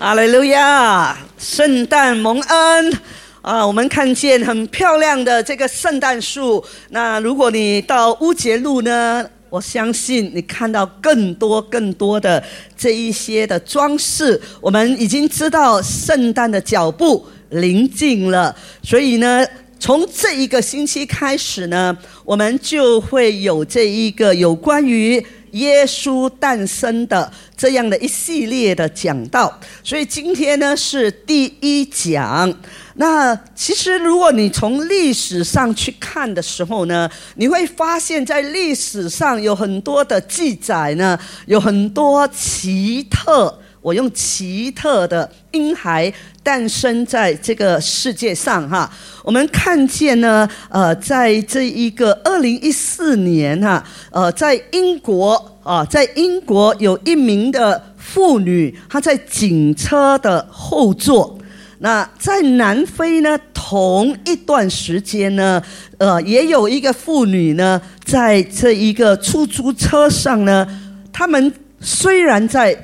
哈利路亚！圣诞蒙恩啊，我们看见很漂亮的这个圣诞树。那如果你到乌节路呢，我相信你看到更多更多的这一些的装饰。我们已经知道圣诞的脚步临近了，所以呢。从这一个星期开始呢，我们就会有这一个有关于耶稣诞生的这样的一系列的讲道。所以今天呢是第一讲。那其实如果你从历史上去看的时候呢，你会发现在历史上有很多的记载呢，有很多奇特。我用奇特的婴孩诞生在这个世界上哈，我们看见呢，呃，在这一个二零一四年哈，呃，在英国啊，在英国有一名的妇女，她在警车的后座。那在南非呢，同一段时间呢，呃，也有一个妇女呢，在这一个出租车上呢，他们虽然在。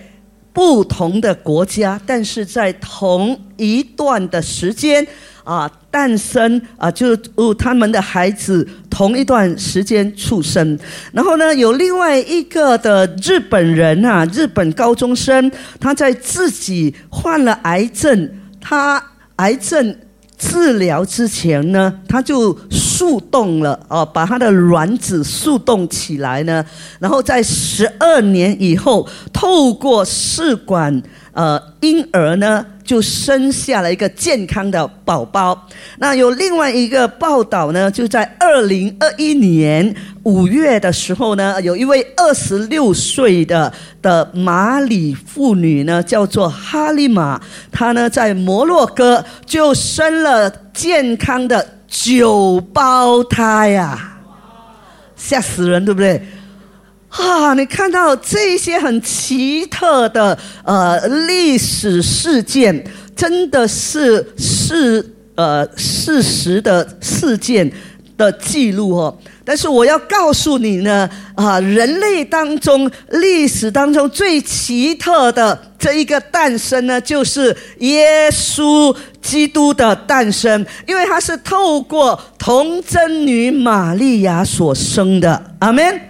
不同的国家，但是在同一段的时间啊，诞生啊，就哦他们的孩子同一段时间出生。然后呢，有另外一个的日本人啊，日本高中生，他在自己患了癌症，他癌症。治疗之前呢，他就速冻了哦，把他的卵子速冻起来呢，然后在十二年以后，透过试管呃婴儿呢。就生下了一个健康的宝宝。那有另外一个报道呢，就在二零二一年五月的时候呢，有一位二十六岁的的马里妇女呢，叫做哈利玛，她呢在摩洛哥就生了健康的九胞胎呀，吓死人，对不对？啊，你看到这些很奇特的呃历史事件，真的是事呃事实的事件的记录哦。但是我要告诉你呢，啊，人类当中历史当中最奇特的这一个诞生呢，就是耶稣基督的诞生，因为他是透过童贞女玛利亚所生的。阿门。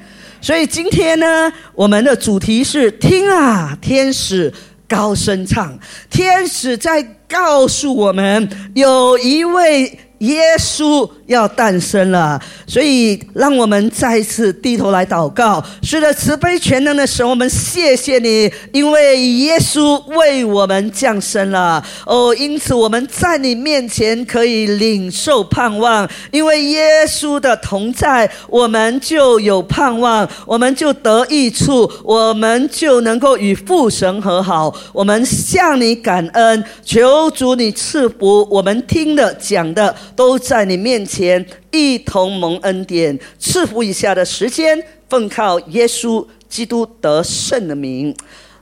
所以今天呢，我们的主题是听啊，天使高声唱，天使在告诉我们，有一位。耶稣要诞生了，所以让我们再一次低头来祷告。是的，慈悲全能的神，我们谢谢你，因为耶稣为我们降生了。哦，因此我们在你面前可以领受盼望，因为耶稣的同在，我们就有盼望，我们就得益处，我们就能够与父神和好。我们向你感恩，求主你赐福我们听的讲的。都在你面前前一同蒙恩典，赐福以下的时间，奉靠耶稣基督得胜的名，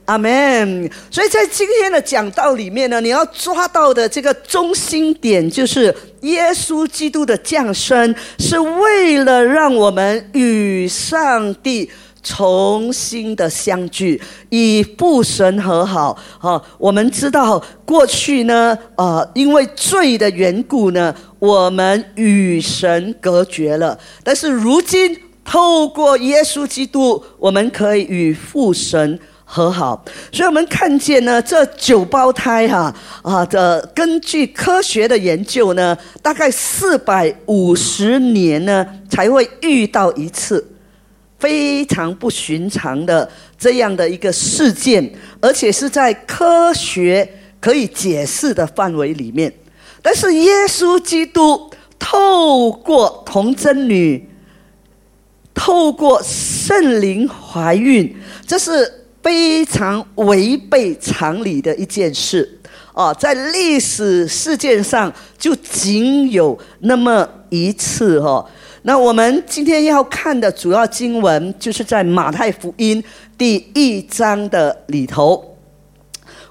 阿门。所以在今天的讲道里面呢，你要抓到的这个中心点，就是耶稣基督的降生，是为了让我们与上帝。重新的相聚，与父神和好。哈，我们知道过去呢，呃，因为罪的缘故呢，我们与神隔绝了。但是如今透过耶稣基督，我们可以与父神和好。所以我们看见呢，这九胞胎哈啊的，根据科学的研究呢，大概四百五十年呢才会遇到一次。非常不寻常的这样的一个事件，而且是在科学可以解释的范围里面。但是耶稣基督透过童贞女，透过圣灵怀孕，这是非常违背常理的一件事啊！在历史事件上，就仅有那么一次哦。那我们今天要看的主要经文，就是在马太福音第一章的里头。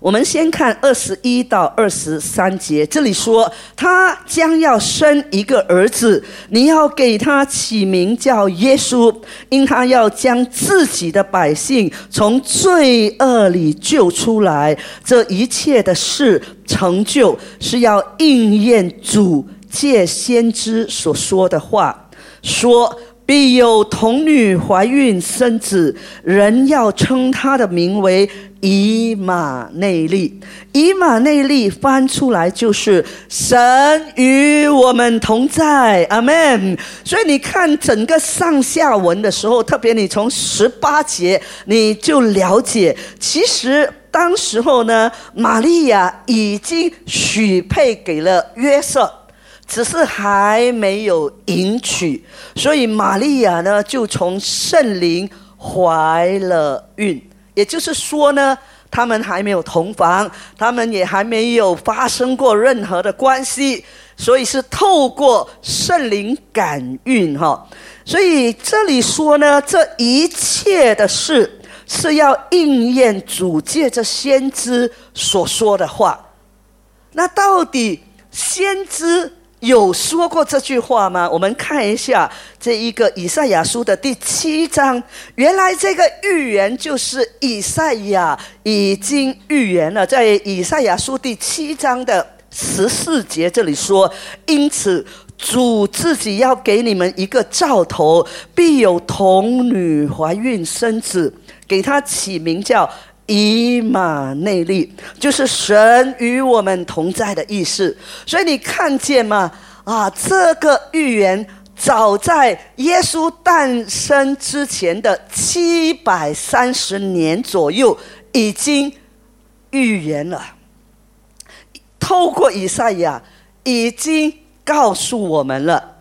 我们先看二十一到二十三节，这里说他将要生一个儿子，你要给他起名叫耶稣，因他要将自己的百姓从罪恶里救出来。这一切的事成就，是要应验主借先知所说的话，说。必有童女怀孕生子，人要称他的名为以马内利。以马内利翻出来就是神与我们同在，阿门。所以你看整个上下文的时候，特别你从十八节你就了解，其实当时候呢，玛利亚已经许配给了约瑟。只是还没有迎娶，所以玛利亚呢就从圣灵怀了孕。也就是说呢，他们还没有同房，他们也还没有发生过任何的关系，所以是透过圣灵感孕哈。所以这里说呢，这一切的事是要应验主借着先知所说的话。那到底先知？有说过这句话吗？我们看一下这一个以赛亚书的第七章。原来这个预言就是以赛亚已经预言了，在以赛亚书第七章的十四节这里说：“因此主自己要给你们一个兆头，必有童女怀孕生子，给他起名叫。”以马内利就是神与我们同在的意思，所以你看见吗？啊，这个预言早在耶稣诞生之前的七百三十年左右已经预言了，透过以赛亚已经告诉我们了。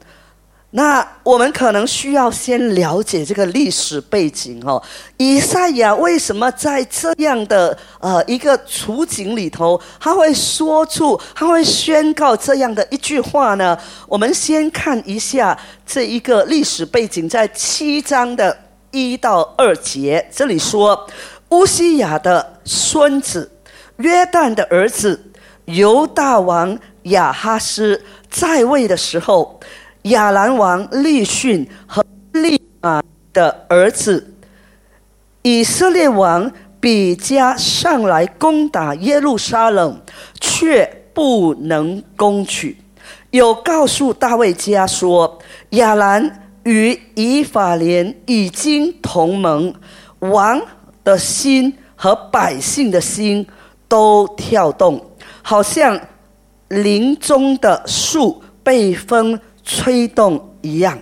那我们可能需要先了解这个历史背景哦。以赛亚为什么在这样的呃一个处境里头，他会说出，他会宣告这样的一句话呢？我们先看一下这一个历史背景，在七章的一到二节，这里说乌西雅的孙子约旦的儿子犹大王亚哈斯在位的时候。亚兰王利逊和利玛的儿子以色列王比加上来攻打耶路撒冷，却不能攻取。有告诉大卫家说：亚兰与以法莲已经同盟，王的心和百姓的心都跳动，好像林中的树被风。吹动一样，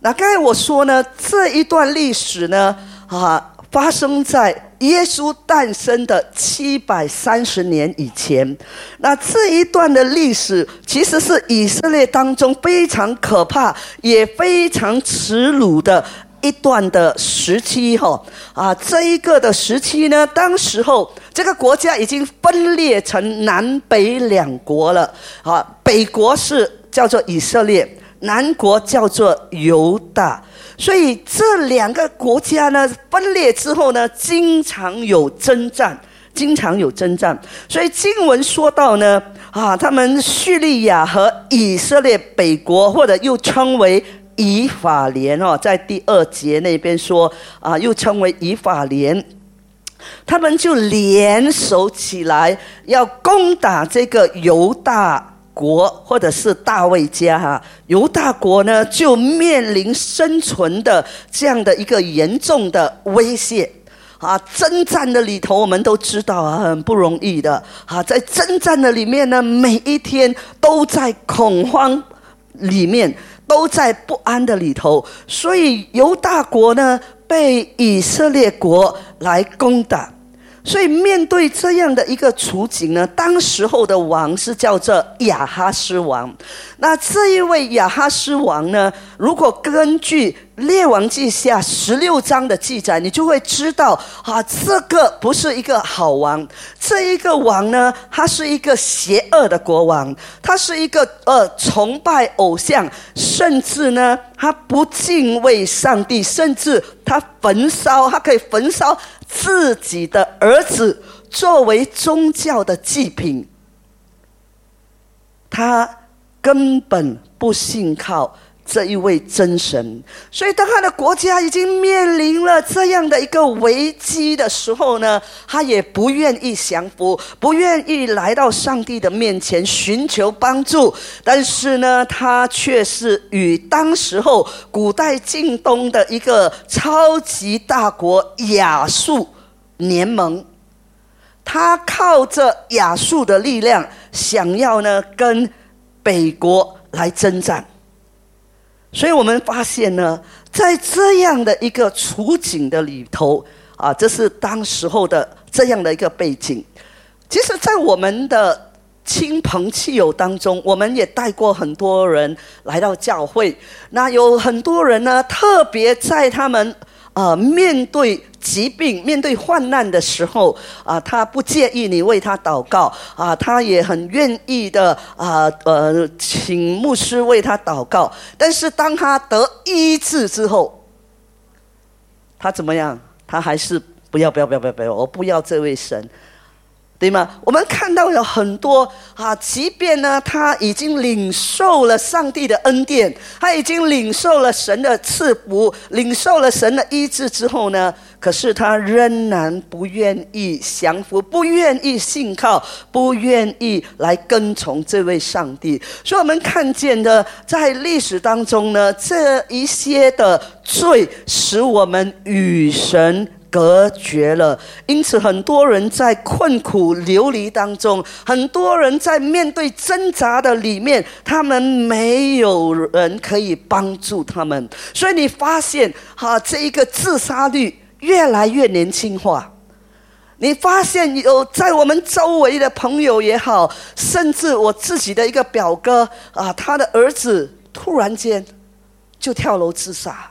那刚才我说呢，这一段历史呢，啊，发生在耶稣诞生的七百三十年以前。那这一段的历史，其实是以色列当中非常可怕，也非常耻辱的一段的时期。哈，啊，这一个的时期呢，当时候这个国家已经分裂成南北两国了。啊，北国是。叫做以色列，南国叫做犹大，所以这两个国家呢分裂之后呢，经常有征战，经常有征战。所以经文说到呢，啊，他们叙利亚和以色列北国，或者又称为以法莲哦，在第二节那边说啊，又称为以法莲，他们就联手起来要攻打这个犹大。国或者是大卫家哈，犹大国呢就面临生存的这样的一个严重的威胁啊！征战的里头，我们都知道啊，很不容易的啊，在征战的里面呢，每一天都在恐慌里面，都在不安的里头，所以犹大国呢被以色列国来攻打。所以面对这样的一个处境呢，当时候的王是叫做亚哈斯王。那这一位亚哈斯王呢，如果根据列王记下十六章的记载，你就会知道啊，这个不是一个好王。这一个王呢，他是一个邪恶的国王，他是一个呃崇拜偶像，甚至呢，他不敬畏上帝，甚至他焚烧，他可以焚烧自己的儿子作为宗教的祭品，他根本不信靠。这一位真神，所以当他的国家已经面临了这样的一个危机的时候呢，他也不愿意降服，不愿意来到上帝的面前寻求帮助。但是呢，他却是与当时候古代晋东的一个超级大国亚述联盟，他靠着亚述的力量，想要呢跟北国来征战。所以我们发现呢，在这样的一个处境的里头啊，这是当时候的这样的一个背景。其实，在我们的亲朋戚友当中，我们也带过很多人来到教会。那有很多人呢，特别在他们。啊，面对疾病、面对患难的时候，啊，他不介意你为他祷告，啊，他也很愿意的，啊，呃，请牧师为他祷告。但是当他得医治之后，他怎么样？他还是不要，不要，不要，不要，我不要这位神。对吗？我们看到有很多啊，即便呢，他已经领受了上帝的恩典，他已经领受了神的赐福，领受了神的医治之后呢，可是他仍然不愿意降服，不愿意信靠，不愿意来跟从这位上帝。所以，我们看见的在历史当中呢，这一些的罪，使我们与神。隔绝了，因此很多人在困苦流离当中，很多人在面对挣扎的里面，他们没有人可以帮助他们，所以你发现哈，这一个自杀率越来越年轻化。你发现有在我们周围的朋友也好，甚至我自己的一个表哥啊，他的儿子突然间就跳楼自杀。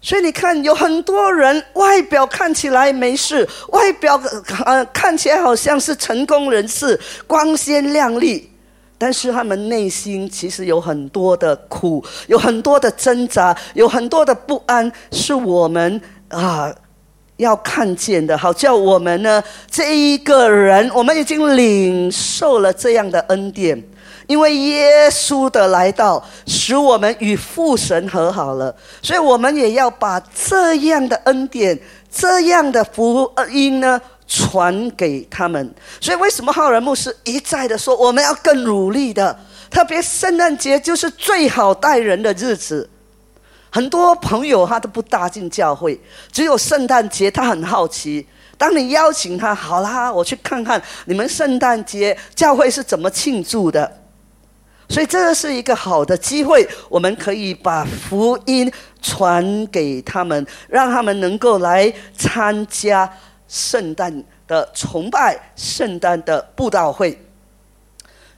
所以你看，有很多人外表看起来没事，外表呃看起来好像是成功人士，光鲜亮丽，但是他们内心其实有很多的苦，有很多的挣扎，有很多的不安，是我们啊要看见的。好叫我们呢，这一个人，我们已经领受了这样的恩典。因为耶稣的来到，使我们与父神和好了，所以我们也要把这样的恩典、这样的福音呢传给他们。所以，为什么浩然牧师一再的说，我们要更努力的？特别圣诞节就是最好待人的日子。很多朋友他都不大进教会，只有圣诞节他很好奇。当你邀请他，好啦，我去看看你们圣诞节教会是怎么庆祝的。所以这是一个好的机会，我们可以把福音传给他们，让他们能够来参加圣诞的崇拜、圣诞的布道会。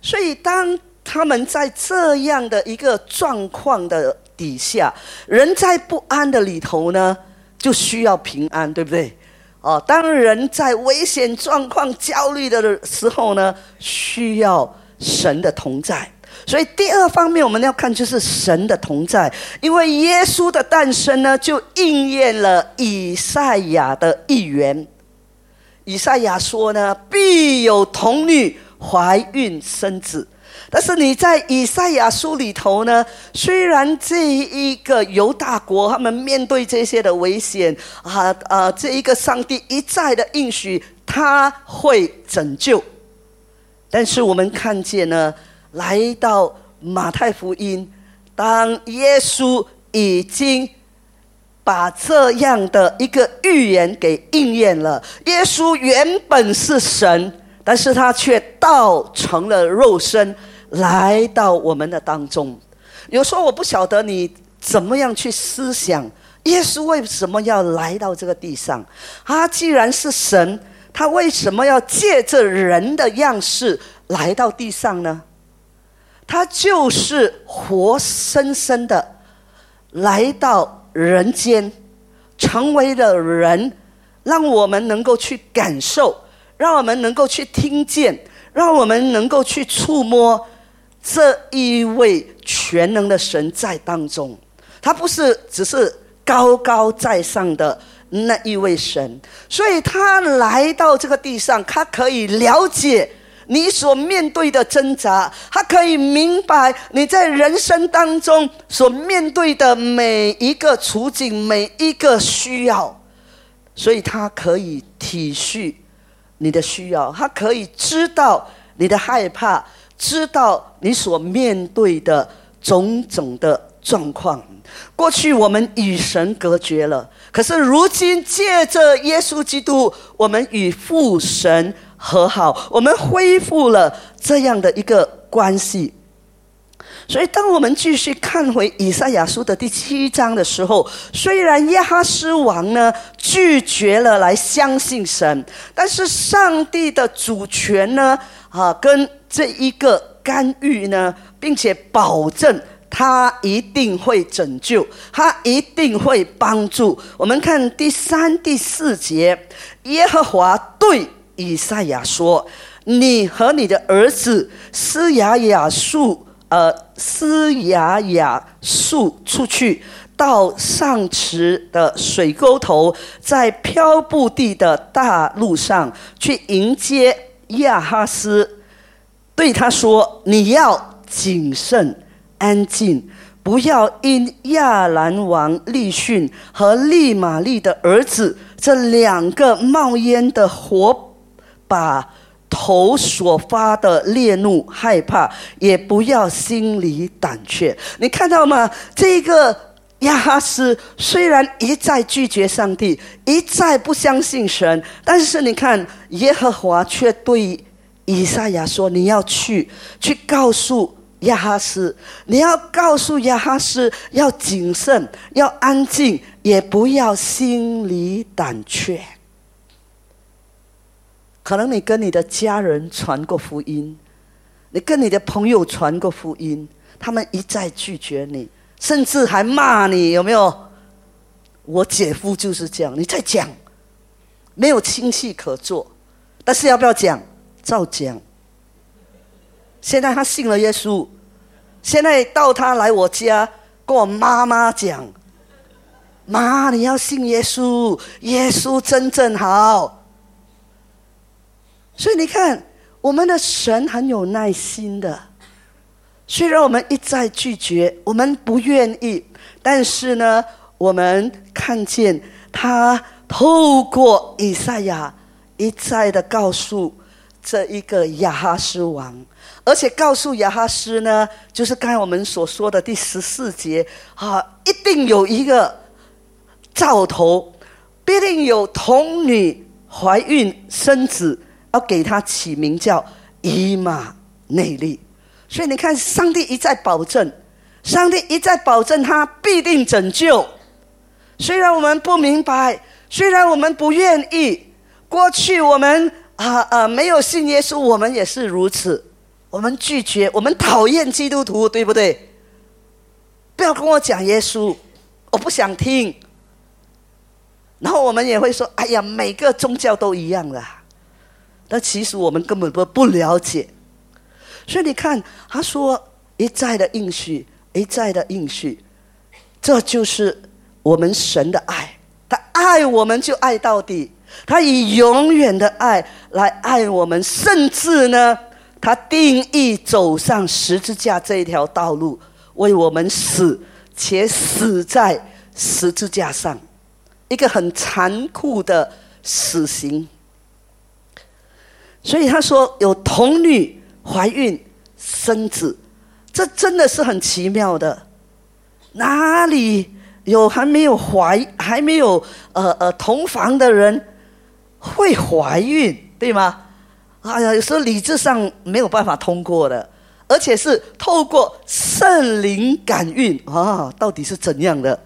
所以，当他们在这样的一个状况的底下，人在不安的里头呢，就需要平安，对不对？哦，当人在危险状况、焦虑的时候呢，需要神的同在。所以第二方面我们要看就是神的同在，因为耶稣的诞生呢，就应验了以赛亚的预言。以赛亚说呢，必有童女怀孕生子。但是你在以赛亚书里头呢，虽然这一个犹大国他们面对这些的危险啊啊，这一个上帝一再的应许他会拯救，但是我们看见呢。来到马太福音，当耶稣已经把这样的一个预言给应验了。耶稣原本是神，但是他却道成了肉身，来到我们的当中。有时候我不晓得你怎么样去思想，耶稣为什么要来到这个地上？他既然是神，他为什么要借着人的样式来到地上呢？他就是活生生的来到人间，成为了人，让我们能够去感受，让我们能够去听见，让我们能够去触摸这一位全能的神在当中。他不是只是高高在上的那一位神，所以他来到这个地上，他可以了解你所面对的挣扎，他可以明白你在人生当中所面对的每一个处境、每一个需要，所以他可以体恤你的需要，他可以知道你的害怕，知道你所面对的种种的状况。过去我们与神隔绝了，可是如今借着耶稣基督，我们与父神和好，我们恢复了这样的一个关系。所以，当我们继续看回以赛亚书的第七章的时候，虽然耶哈斯王呢拒绝了来相信神，但是上帝的主权呢，啊，跟这一个干预呢，并且保证。他一定会拯救，他一定会帮助。我们看第三、第四节，耶和华对以赛亚说：“你和你的儿子斯雅雅树，呃，斯雅雅树出去，到上池的水沟头，在漂布地的大路上去迎接亚哈斯，对他说：你要谨慎。”安静，不要因亚兰王利逊和利玛利的儿子这两个冒烟的火把头所发的烈怒害怕，也不要心里胆怯。你看到吗？这个亚哈斯虽然一再拒绝上帝，一再不相信神，但是你看耶和华却对以赛亚说：“你要去，去告诉。”亚哈斯，你要告诉亚哈斯要谨慎，要安静，也不要心里胆怯。可能你跟你的家人传过福音，你跟你的朋友传过福音，他们一再拒绝你，甚至还骂你，有没有？我姐夫就是这样，你再讲，没有亲戚可做，但是要不要讲？照讲。现在他信了耶稣，现在到他来我家跟我妈妈讲：“妈，你要信耶稣，耶稣真正好。”所以你看，我们的神很有耐心的。虽然我们一再拒绝，我们不愿意，但是呢，我们看见他透过以赛亚一再的告诉这一个亚哈斯王。而且告诉亚哈斯呢，就是刚才我们所说的第十四节啊，一定有一个兆头，必定有童女怀孕生子，要给他起名叫以马内利。所以你看，上帝一再保证，上帝一再保证他必定拯救。虽然我们不明白，虽然我们不愿意，过去我们啊啊没有信耶稣，我们也是如此。我们拒绝，我们讨厌基督徒，对不对？不要跟我讲耶稣，我不想听。然后我们也会说：“哎呀，每个宗教都一样的。”但其实我们根本不不了解。所以你看，他说一再的应许，一再的应许，这就是我们神的爱。他爱我们就爱到底，他以永远的爱来爱我们，甚至呢。他定义走上十字架这一条道路，为我们死，且死在十字架上，一个很残酷的死刑。所以他说有童女怀孕生子，这真的是很奇妙的。哪里有还没有怀还没有呃呃同房的人会怀孕，对吗？哎呀，有时候理智上没有办法通过的，而且是透过圣灵感孕啊，到底是怎样的？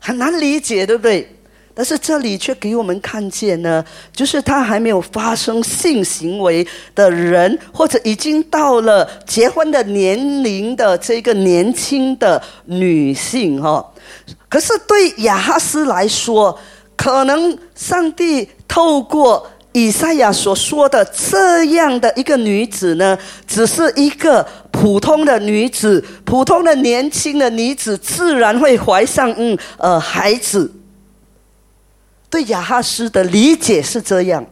很难理解，对不对？但是这里却给我们看见呢，就是他还没有发生性行为的人，或者已经到了结婚的年龄的这个年轻的女性哈。可是对亚哈斯来说，可能上帝透过。以赛亚所说的这样的一个女子呢，只是一个普通的女子，普通的年轻的女子，自然会怀上嗯呃孩子。对亚哈斯的理解是这样，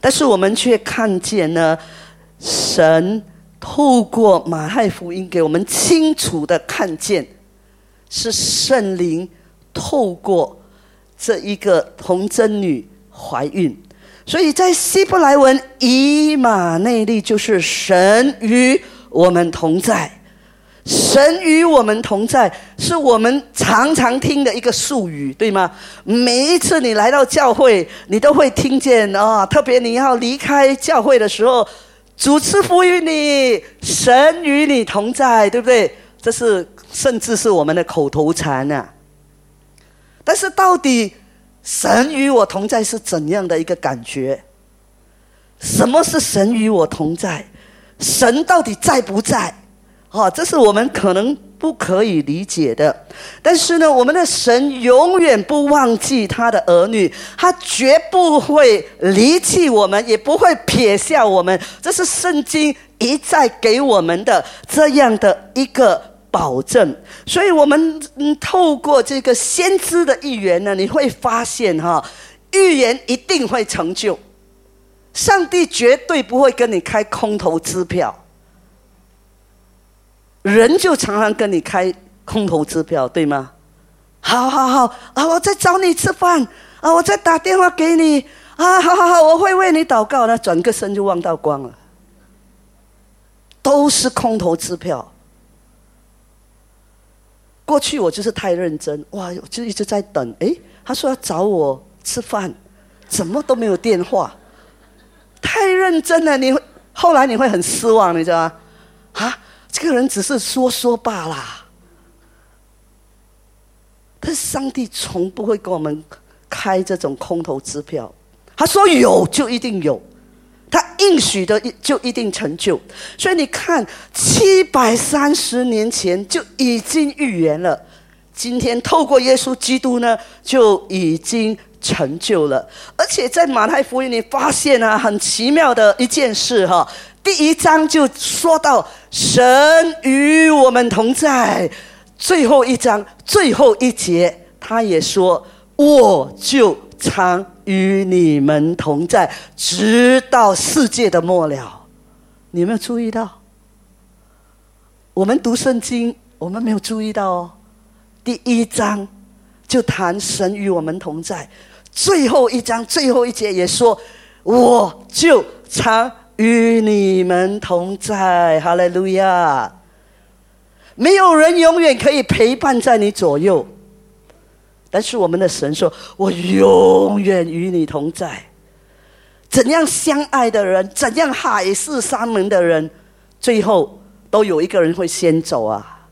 但是我们却看见呢，神透过马太福音给我们清楚的看见，是圣灵透过这一个童贞女怀孕，所以在希伯来文以马内利就是神与我们同在。神与我们同在，是我们常常听的一个术语，对吗？每一次你来到教会，你都会听见啊。特别你要离开教会的时候，主赐福于你，神与你同在，对不对？这是甚至是我们的口头禅呐。但是到底神与我同在是怎样的一个感觉？什么是神与我同在？神到底在不在？哦，这是我们可能不可以理解的，但是呢，我们的神永远不忘记他的儿女，他绝不会离弃我们，也不会撇下我们。这是圣经一再给我们的这样的一个保证。所以，我们透过这个先知的预言呢，你会发现哈，预言一定会成就，上帝绝对不会跟你开空头支票。人就常常跟你开空头支票，对吗？好好好啊！我在找你吃饭啊！我在打电话给你啊！好好好，我会为你祷告。那转个身就忘到光了，都是空头支票。过去我就是太认真，哇，就一直在等。哎，他说要找我吃饭，怎么都没有电话？太认真了，你会后来你会很失望，你知道吗？这个人只是说说罢了，但是上帝从不会给我们开这种空头支票。他说有就一定有，他应许的就一定成就。所以你看，七百三十年前就已经预言了，今天透过耶稣基督呢，就已经成就了。而且在马太福音，里发现啊，很奇妙的一件事哈。第一章就说到神与我们同在，最后一章最后一节，他也说我就常与你们同在，直到世界的末了。你有没有注意到？我们读圣经，我们没有注意到哦。第一章就谈神与我们同在，最后一章最后一节也说我就常。与你们同在，哈利路亚！没有人永远可以陪伴在你左右，但是我们的神说：“我永远与你同在。”怎样相爱的人，怎样海誓山盟的人，最后都有一个人会先走啊，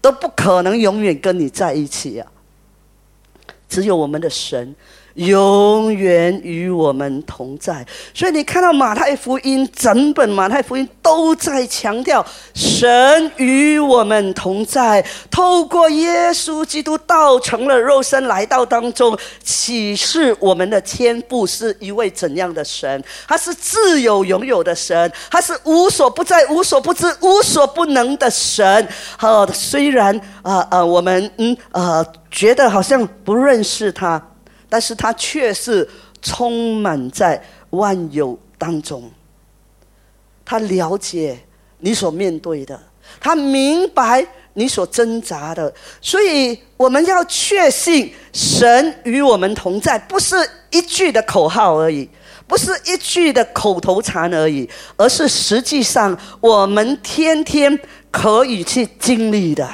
都不可能永远跟你在一起啊！只有我们的神。永远与我们同在，所以你看到马太福音，整本马太福音都在强调神与我们同在。透过耶稣基督道成了肉身来到当中，启示我们的天父是一位怎样的神？他是自有拥有的神，他是无所不在、无所不知、无所不能的神。好，虽然啊啊，我们嗯啊觉得好像不认识他。但是他却是充满在万有当中，他了解你所面对的，他明白你所挣扎的，所以我们要确信神与我们同在，不是一句的口号而已，不是一句的口头禅而已，而是实际上我们天天可以去经历的。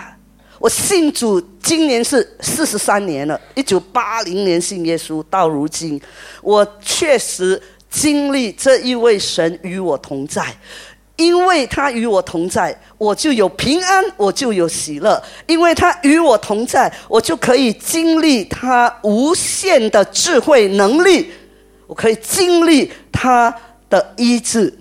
我信主今年是四十三年了，一九八零年信耶稣，到如今，我确实经历这一位神与我同在，因为他与我同在，我就有平安，我就有喜乐；因为他与我同在，我就可以经历他无限的智慧能力，我可以经历他的医治，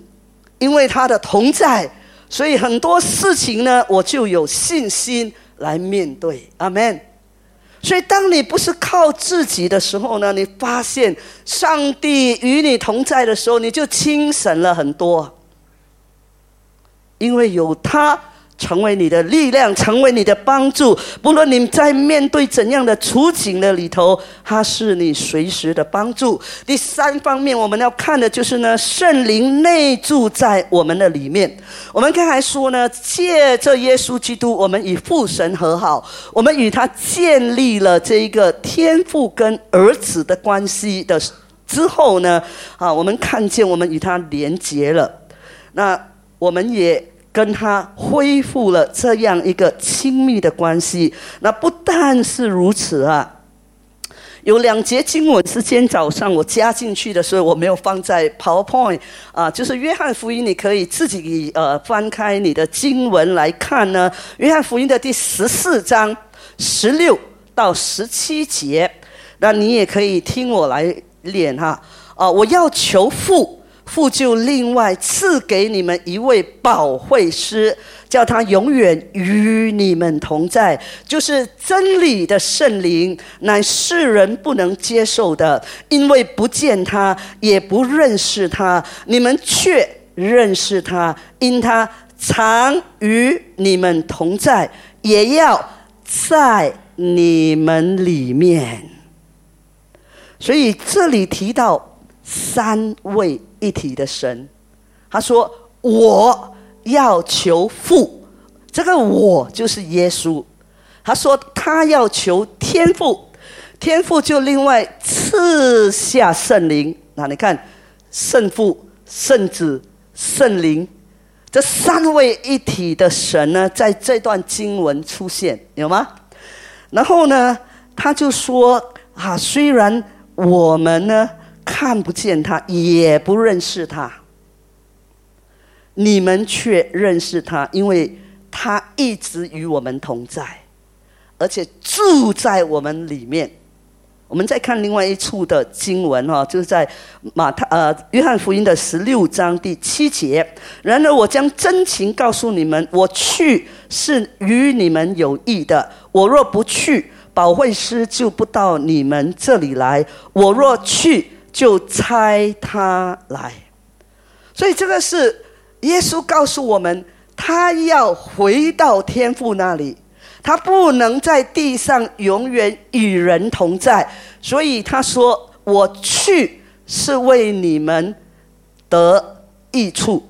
因为他的同在，所以很多事情呢，我就有信心。来面对，阿门。所以，当你不是靠自己的时候呢，你发现上帝与你同在的时候，你就精神了很多，因为有他成为你的力量，成为你的帮助。不论你在面对怎样的处境的里头，它是你随时的帮助。第三方面，我们要看的就是呢，圣灵内住在我们的里面。我们刚才说呢，借着耶稣基督，我们与父神和好，我们与他建立了这一个天父跟儿子的关系的之后呢，啊，我们看见我们与他连结了，那我们也。跟他恢复了这样一个亲密的关系。那不但是如此啊，有两节经文是今天早上我加进去的，所以我没有放在 PowerPoint 啊。就是约翰福音，你可以自己呃翻开你的经文来看呢。约翰福音的第十四章十六到十七节，那你也可以听我来念哈。啊，我要求父。父就另外赐给你们一位保惠师，叫他永远与你们同在，就是真理的圣灵，乃世人不能接受的，因为不见他，也不认识他，你们却认识他，因他常与你们同在，也要在你们里面。所以这里提到三位。一体的神，他说：“我要求父，这个我就是耶稣。他说他要求天父，天父就另外赐下圣灵。那你看，圣父、圣子、圣灵这三位一体的神呢，在这段经文出现有吗？然后呢，他就说啊，虽然我们呢。”看不见他，也不认识他。你们却认识他，因为他一直与我们同在，而且住在我们里面。我们再看另外一处的经文哈，就是在马太呃约翰福音的十六章第七节。然而我将真情告诉你们，我去是与你们有益的。我若不去，保惠师就不到你们这里来；我若去，就猜他来，所以这个是耶稣告诉我们，他要回到天父那里，他不能在地上永远与人同在，所以他说：“我去是为你们得益处，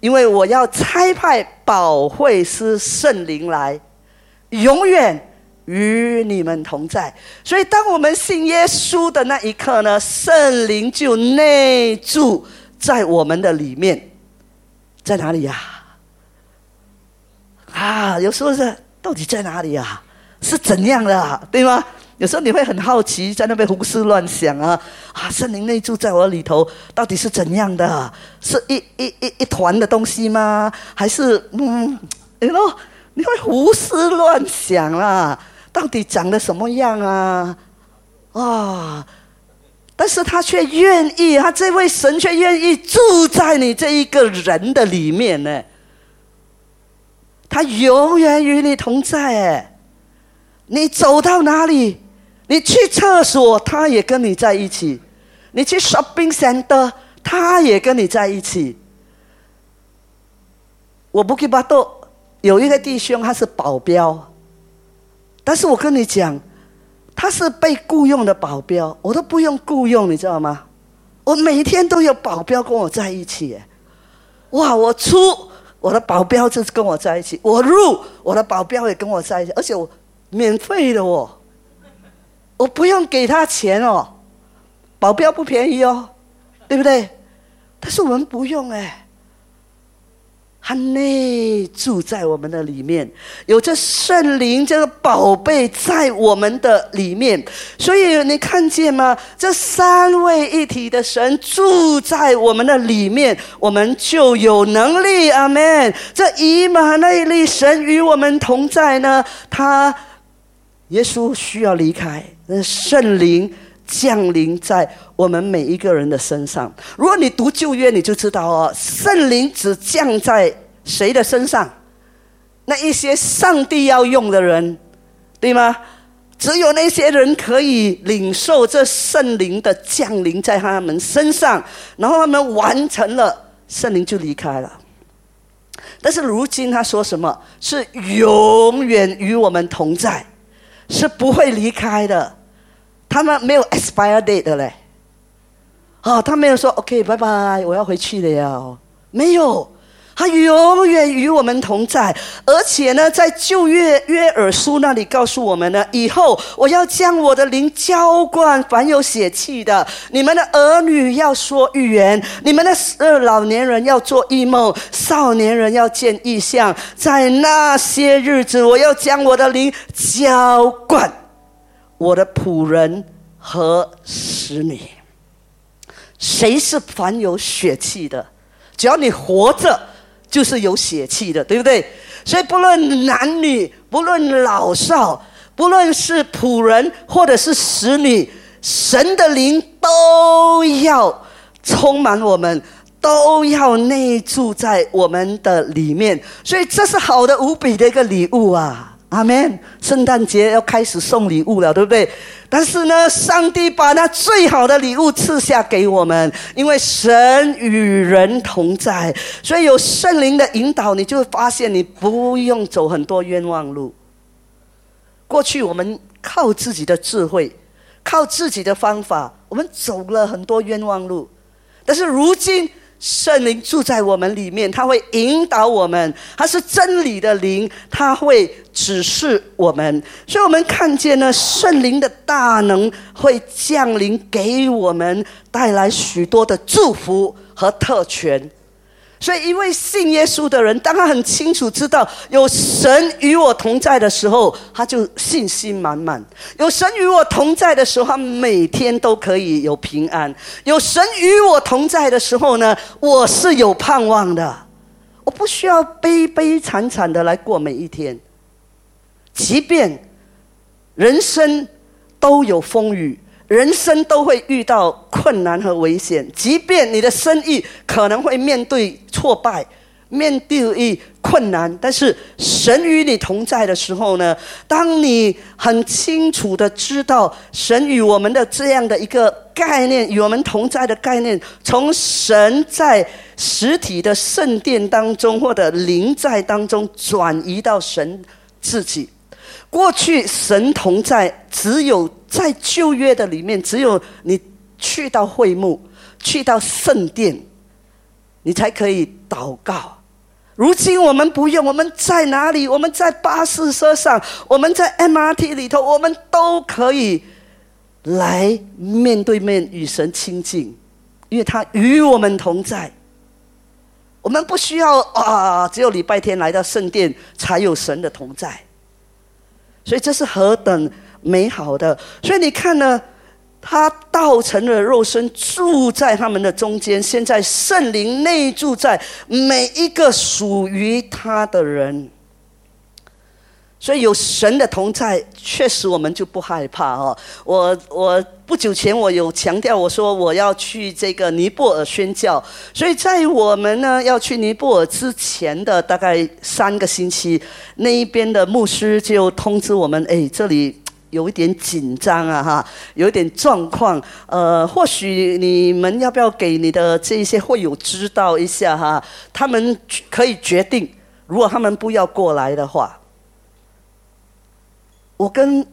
因为我要差派保惠师圣灵来，永远。”与你们同在，所以当我们信耶稣的那一刻呢，圣灵就内住在我们的里面，在哪里呀？啊，有时候是到底在哪里呀？是怎样的，对吗？有时候你会很好奇，在那边胡思乱想啊啊！圣灵内住在我里头，到底是怎样的？是一一一一团的东西吗？还是嗯，哎呦，你会胡思乱想啦？到底长得什么样啊？啊！但是他却愿意，他这位神却愿意住在你这一个人的里面呢。他永远与你同在哎！你走到哪里，你去厕所，他也跟你在一起；你去 shopping center，他也跟你在一起。我不给巴多有一个弟兄，他是保镖。但是我跟你讲，他是被雇佣的保镖，我都不用雇佣，你知道吗？我每天都有保镖跟我在一起，哇！我出我的保镖就是跟我在一起，我入我的保镖也跟我在一起，而且我免费的哦，我不用给他钱哦，保镖不便宜哦，对不对？但是我们不用哎。他内住在我们的里面，有着圣灵这个宝贝在我们的里面，所以你看见吗？这三位一体的神住在我们的里面，我们就有能力。阿门。这以马内利神与我们同在呢，他耶稣需要离开，那圣灵。降临在我们每一个人的身上。如果你读旧约，你就知道哦，圣灵只降在谁的身上？那一些上帝要用的人，对吗？只有那些人可以领受这圣灵的降临在他们身上，然后他们完成了，圣灵就离开了。但是如今他说什么？是永远与我们同在，是不会离开的。他们没有 expire date 的嘞。啊，他没有说 OK，拜拜，我要回去了呀。没有。他永远与我们同在，而且呢，在旧约约珥书那里告诉我们呢，以后我要将我的灵浇灌凡有血气的，你们的儿女要说预言，你们的呃老年人要做异梦，少年人要见异象，在那些日子，我要将我的灵浇灌我的仆人和使女。谁是凡有血气的？只要你活着。就是有血气的，对不对？所以不论男女，不论老少，不论是仆人或者是使女，神的灵都要充满我们，都要内住在我们的里面。所以这是好的无比的一个礼物啊！阿门！圣诞节要开始送礼物了，对不对？但是呢，上帝把那最好的礼物赐下给我们，因为神与人同在，所以有圣灵的引导，你就会发现你不用走很多冤枉路。过去我们靠自己的智慧，靠自己的方法，我们走了很多冤枉路，但是如今。圣灵住在我们里面，他会引导我们，他是真理的灵，他会指示我们。所以，我们看见呢，圣灵的大能会降临给我们，带来许多的祝福和特权。所以，一位信耶稣的人，当他很清楚知道有神与我同在的时候，他就信心满满；有神与我同在的时候，他每天都可以有平安；有神与我同在的时候呢，我是有盼望的。我不需要悲悲惨惨的来过每一天，即便人生都有风雨。人生都会遇到困难和危险，即便你的生意可能会面对挫败、面对困难，但是神与你同在的时候呢？当你很清楚的知道神与我们的这样的一个概念，与我们同在的概念，从神在实体的圣殿当中或者灵在当中转移到神自己。过去神同在，只有在旧约的里面，只有你去到会幕，去到圣殿，你才可以祷告。如今我们不用，我们在哪里？我们在巴士车上，我们在 MRT 里头，我们都可以来面对面与神亲近，因为他与我们同在。我们不需要啊，只有礼拜天来到圣殿才有神的同在。所以这是何等美好的！所以你看呢，他道成了肉身，住在他们的中间。现在圣灵内住在每一个属于他的人。所以有神的同在，确实我们就不害怕哦。我我不久前我有强调，我说我要去这个尼泊尔宣教。所以在我们呢要去尼泊尔之前的大概三个星期，那一边的牧师就通知我们：哎，这里有一点紧张啊，哈，有一点状况。呃，或许你们要不要给你的这些会友知道一下哈？他们可以决定，如果他们不要过来的话。我跟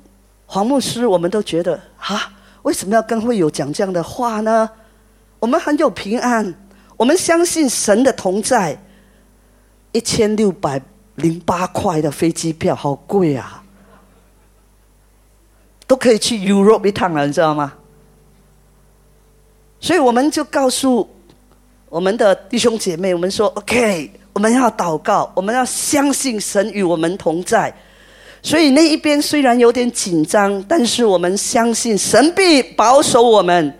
黄牧师，我们都觉得啊，为什么要跟会友讲这样的话呢？我们很有平安，我们相信神的同在。一千六百零八块的飞机票，好贵啊！都可以去 Europe 一趟了，你知道吗？所以我们就告诉我们的弟兄姐妹，我们说 OK，我们要祷告，我们要相信神与我们同在。所以那一边虽然有点紧张，但是我们相信神必保守我们。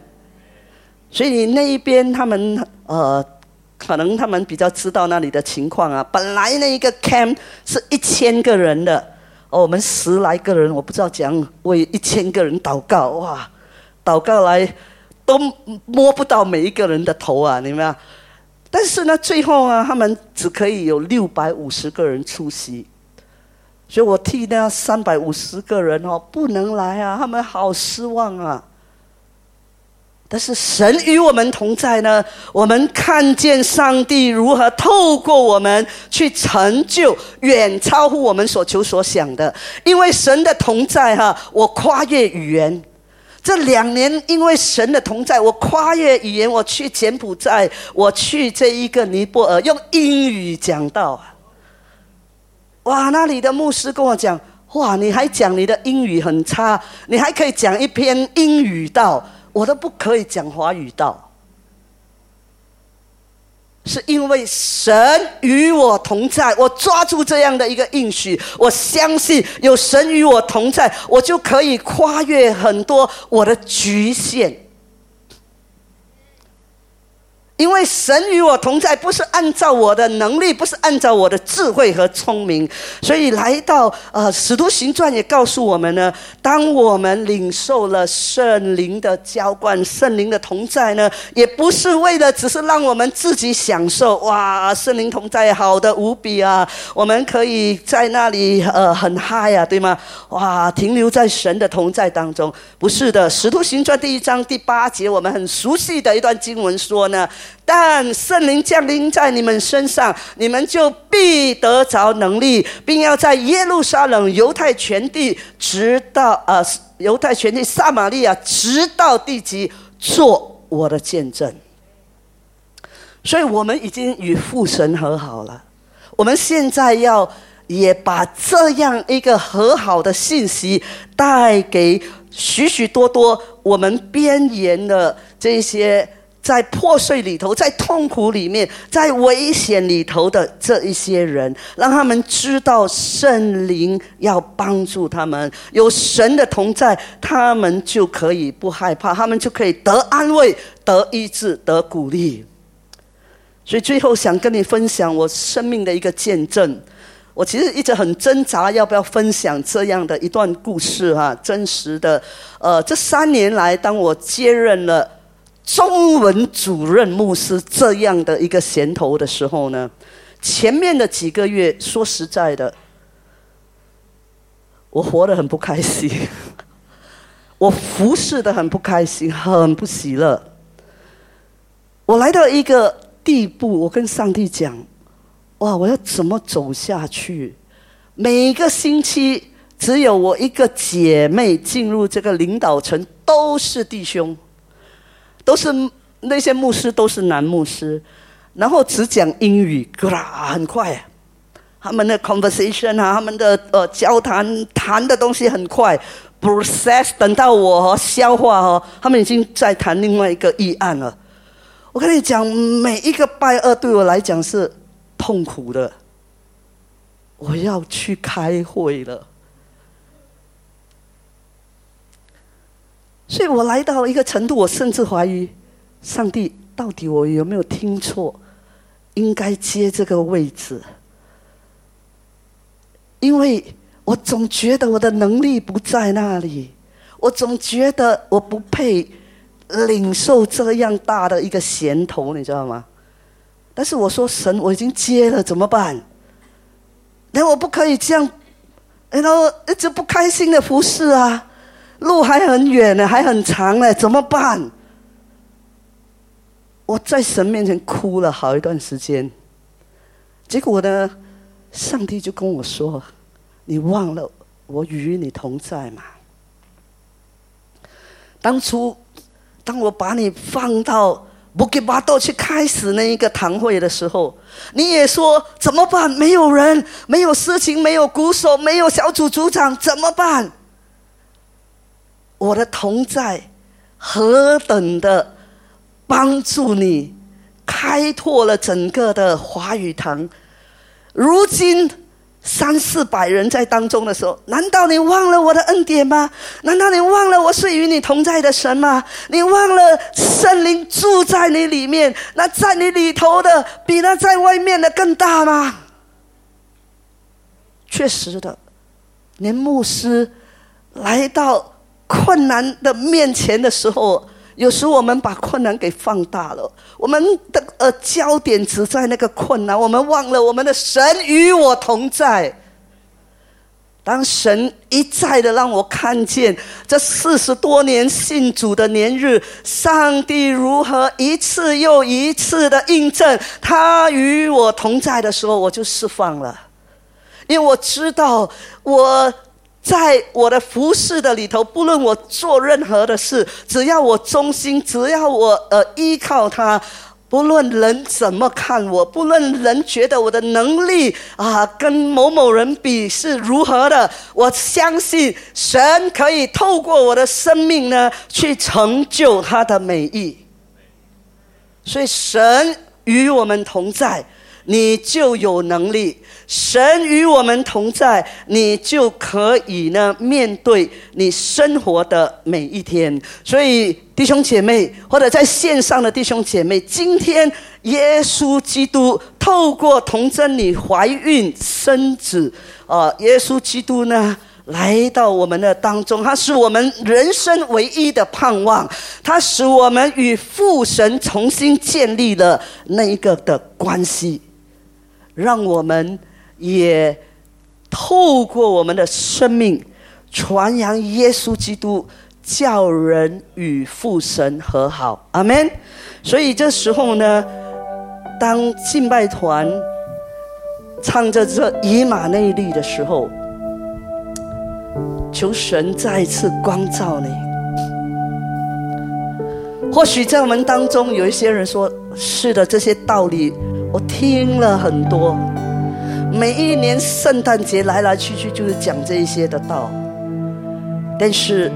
所以那一边他们呃，可能他们比较知道那里的情况啊。本来那一个 camp 是一千个人的，哦，我们十来个人，我不知道讲为一千个人祷告哇，祷告来都摸不到每一个人的头啊，你们。但是呢，最后啊，他们只可以有六百五十个人出席。所以我替那三百五十个人哦不能来啊，他们好失望啊。但是神与我们同在呢？我们看见上帝如何透过我们去成就远超乎我们所求所想的。因为神的同在，哈，我跨越语言。这两年因为神的同在，我跨越语言，我去柬埔寨，我去这一个尼泊尔，用英语讲道。哇，那里的牧师跟我讲：哇，你还讲你的英语很差，你还可以讲一篇英语道。我都不可以讲华语道，是因为神与我同在，我抓住这样的一个应许，我相信有神与我同在，我就可以跨越很多我的局限。因为神与我同在，不是按照我的能力，不是按照我的智慧和聪明，所以来到呃《使徒行传》也告诉我们呢：当我们领受了圣灵的浇灌、圣灵的同在呢，也不是为了只是让我们自己享受哇，圣灵同在好的无比啊，我们可以在那里呃很嗨啊，对吗？哇，停留在神的同在当中，不是的，《使徒行传》第一章第八节，我们很熟悉的一段经文说呢。但圣灵降临在你们身上，你们就必得着能力，并要在耶路撒冷、犹太全地，直到呃犹太全地、撒玛利亚，直到地极，做我的见证。所以，我们已经与父神和好了。我们现在要也把这样一个和好的信息带给许许多多我们边缘的这些。在破碎里头，在痛苦里面，在危险里头的这一些人，让他们知道圣灵要帮助他们，有神的同在，他们就可以不害怕，他们就可以得安慰、得医治、得鼓励。所以最后想跟你分享我生命的一个见证。我其实一直很挣扎，要不要分享这样的一段故事哈？真实的，呃，这三年来，当我接任了。中文主任牧师这样的一个衔头的时候呢，前面的几个月，说实在的，我活得很不开心，我服侍的很不开心，很不喜乐。我来到一个地步，我跟上帝讲：，哇，我要怎么走下去？每个星期只有我一个姐妹进入这个领导层，都是弟兄。都是那些牧师，都是男牧师，然后只讲英语，啦，很快，他们的 conversation 啊，他们的呃交谈谈的东西很快，process 等到我消化哦，他们已经在谈另外一个议案了。我跟你讲，每一个拜二对我来讲是痛苦的，我要去开会了。所以我来到一个程度，我甚至怀疑，上帝到底我有没有听错？应该接这个位置，因为我总觉得我的能力不在那里，我总觉得我不配领受这样大的一个衔头，你知道吗？但是我说神，我已经接了，怎么办？那我不可以这样，然后一直不开心的服侍啊。路还很远呢，还很长呢，怎么办？我在神面前哭了好一段时间。结果呢，上帝就跟我说：“你忘了我与你同在吗？当初当我把你放到布吉巴多去开始那一个堂会的时候，你也说怎么办？没有人，没有事情，没有鼓手，没有小组组长，怎么办？”我的同在何等的帮助你，开拓了整个的华语堂。如今三四百人在当中的时候，难道你忘了我的恩典吗？难道你忘了我是与你同在的神吗？你忘了圣灵住在你里面？那在你里头的比那在外面的更大吗？确实的，连牧师来到。困难的面前的时候，有时我们把困难给放大了，我们的呃焦点只在那个困难，我们忘了我们的神与我同在。当神一再的让我看见这四十多年信主的年日，上帝如何一次又一次的印证他与我同在的时候，我就释放了，因为我知道我在我的服饰的里头，不论我做任何的事，只要我忠心，只要我呃依靠他。不论人怎么看我，不论人觉得我的能力啊跟某某人比是如何的，我相信神可以透过我的生命呢去成就他的美意。所以神与我们同在。你就有能力，神与我们同在，你就可以呢面对你生活的每一天。所以弟兄姐妹，或者在线上的弟兄姐妹，今天耶稣基督透过童贞女怀孕生子，啊，耶稣基督呢来到我们的当中，他是我们人生唯一的盼望，他使我们与父神重新建立了那一个的关系。让我们也透过我们的生命传扬耶稣基督，叫人与父神和好。阿门。所以这时候呢，当敬拜团唱着这以马内利的时候，求神再次光照你。或许在我们当中有一些人说：“是的，这些道理。”我听了很多，每一年圣诞节来来去去就是讲这一些的道，但是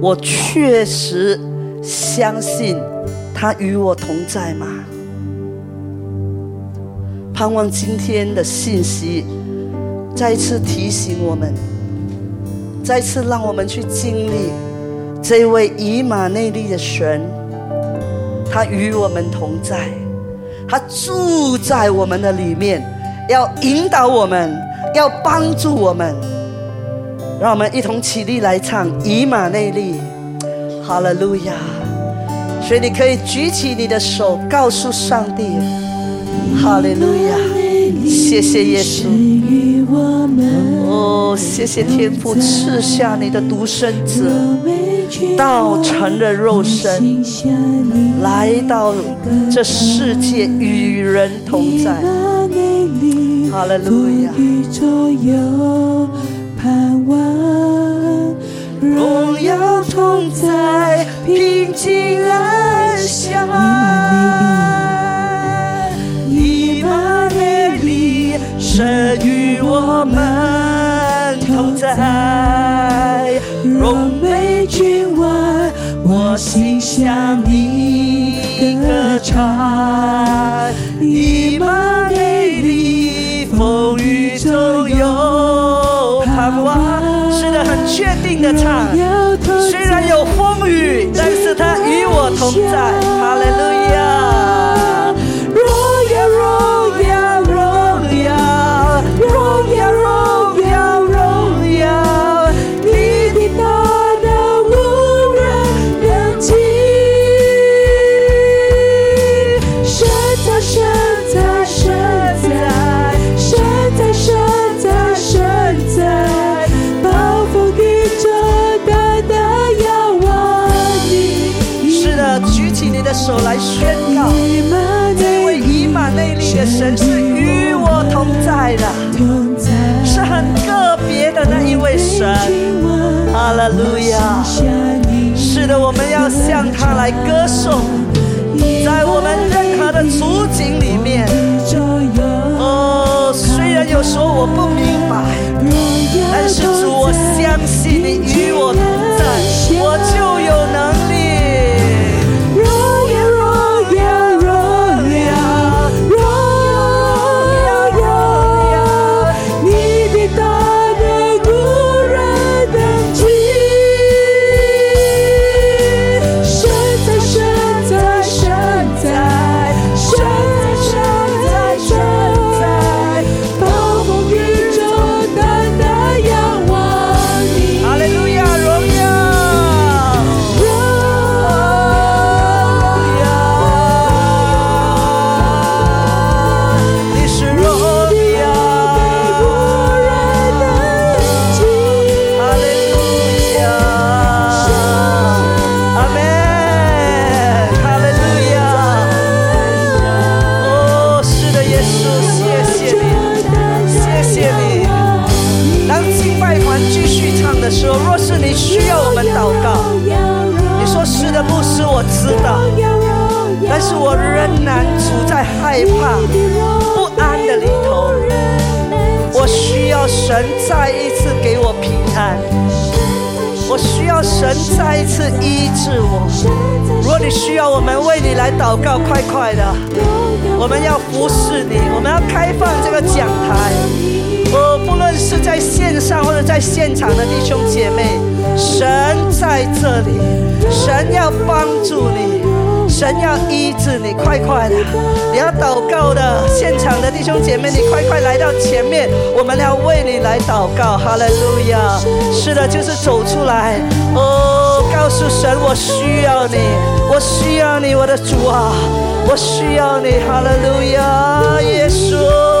我确实相信他与我同在吗？盼望今天的信息再次提醒我们，再次让我们去经历这位以马内利的神，他与我们同在。他住在我们的里面，要引导我们，要帮助我们。让我们一同起立来唱《以马内利》，哈利路亚。所以你可以举起你的手，告诉上帝：哈利路亚，谢谢耶稣。哦，谢谢天父赐下你的独生子。道成了肉身，来到这世界与人同在。哈利路亚。荣耀同在，平静安详。以马内利，神与我们同在。荣君王，我心向你歌唱。你马内利，风雨中有盼望。是的，很确定的唱。虽然有风雨，但是他与我同在。哈利路你，要祷告的，现场的弟兄姐妹，你快快来到前面，我们要为你来祷告。哈利路亚！是的，就是走出来哦，告诉神，我需要你，我需要你，我的主啊，我需要你。哈利路亚，耶稣。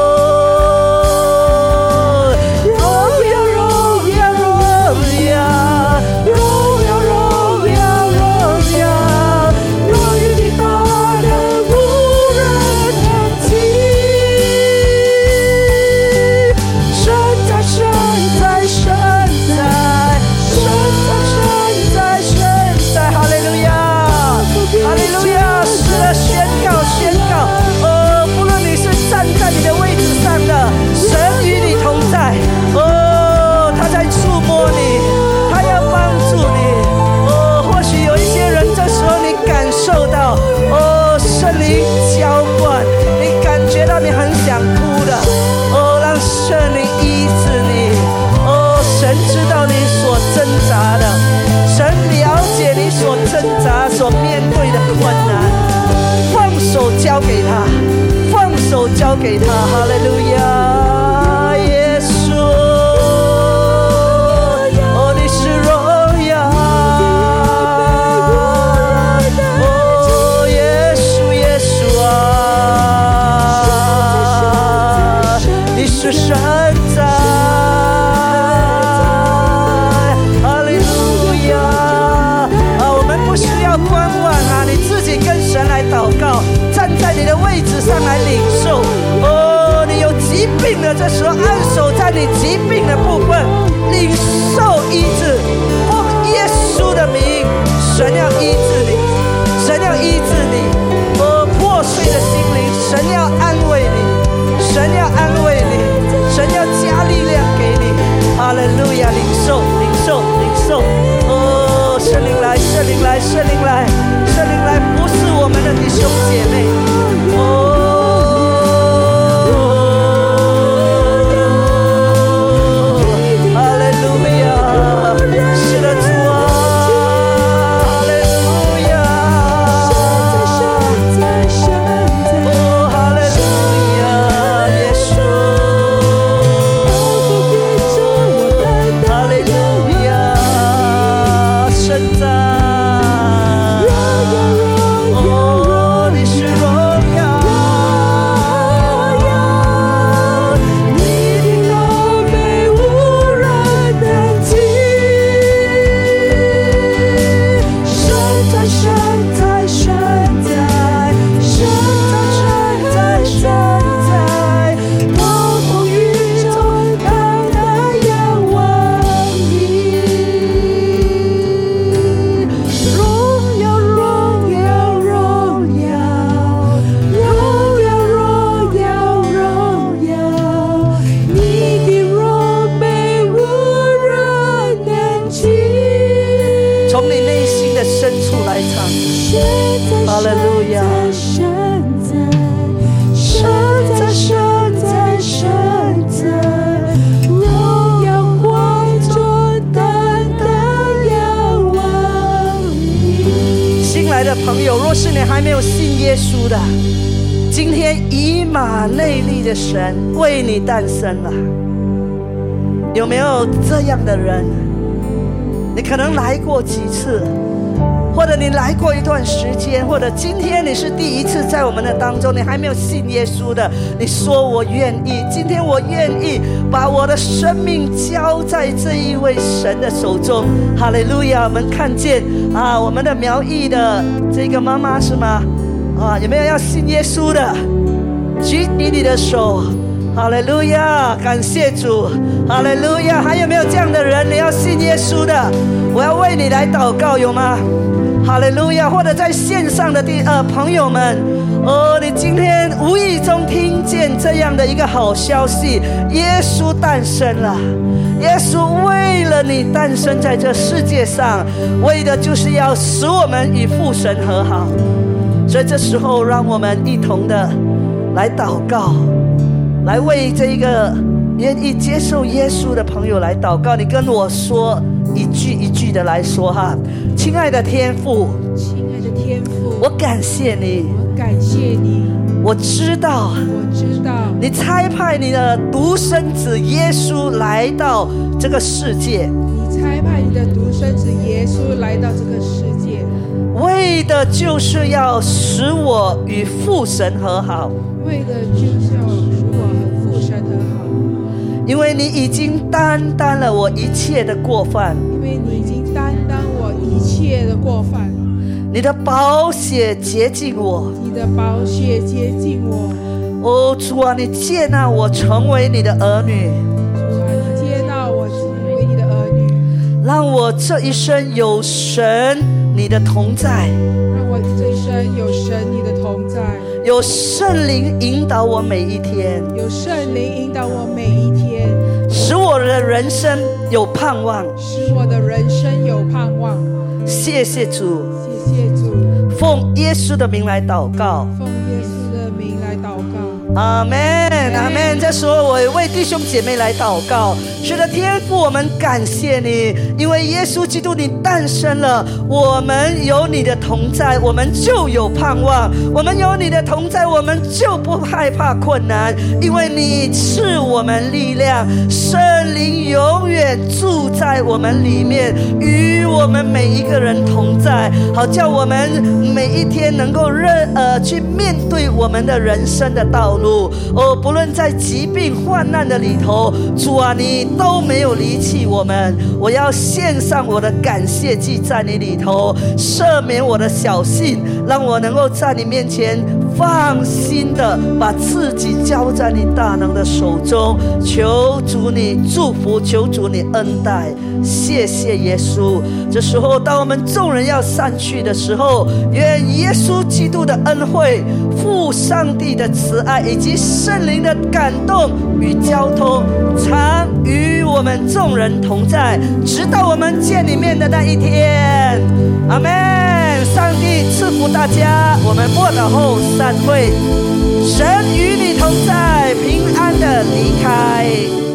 是第一次在我们的当中，你还没有信耶稣的，你说我愿意，今天我愿意把我的生命交在这一位神的手中。哈利路亚！我们看见啊，我们的苗裔的这个妈妈是吗？啊，有没有要信耶稣的？举起你的手。哈利路亚，感谢主，哈利路亚。还有没有这样的人？你要信耶稣的，我要为你来祷告，有吗？哈利路亚！或者在线上的第呃朋友们，哦，你今天无意中听见这样的一个好消息，耶稣诞生了。耶稣为了你诞生在这世界上，为的就是要使我们与父神和好。所以这时候，让我们一同的来祷告，来为这一个愿意接受耶稣的朋友来祷告。你跟我说一句一句的来说哈，亲爱的天父，亲爱的天父，我感谢你，我感谢你，我知道，我知道。你差派你的独生子耶稣来到这个世界，你差派你的独生子耶稣来到这个世界，为的就是要使我与父神和好，为的就是要因为你已经担当了我一切的过犯，因为你已经担当我一切的过犯，你的宝血洁净我。你的宝血洁净我，哦，主啊，你接纳我成为你的儿女，主啊，你接纳我成为你的儿女，让我这一生有神你的同在，让我这一生有神你的同在，有圣灵引导我每一天，有圣灵引导我每一天，使我的人生有盼望。使我的人生有盼望。谢谢主，谢谢主，奉耶稣的名来祷告。阿门，阿门。这时候，我也为弟兄姐妹来祷告。是的，天父，我们感谢你，因为耶稣基督你诞生了，我们有你的同在，我们就有盼望；我们有你的同在，我们就不害怕困难，因为你赐我们力量，圣灵永远住在我们里面，与我们每一个人同在，好叫我们每一天能够认呃去面对我们的人生的道路。哦，不论在疾病患难的里头，主啊，你都没有离弃我们。我要献上我的感谢祭在你里头，赦免我的小信，让我能够在你面前放心的把自己交在你大能的手中。求主你祝福，求主你恩待，谢谢耶稣。这时候，当我们众人要散去的时候，愿耶稣基督的恩惠、父上帝的慈爱以及圣灵的感动与交通，常与我们众人同在，直到我们见你面的那一天。阿门。上帝赐福大家，我们默祷后散会。神与你同在，平安的离开。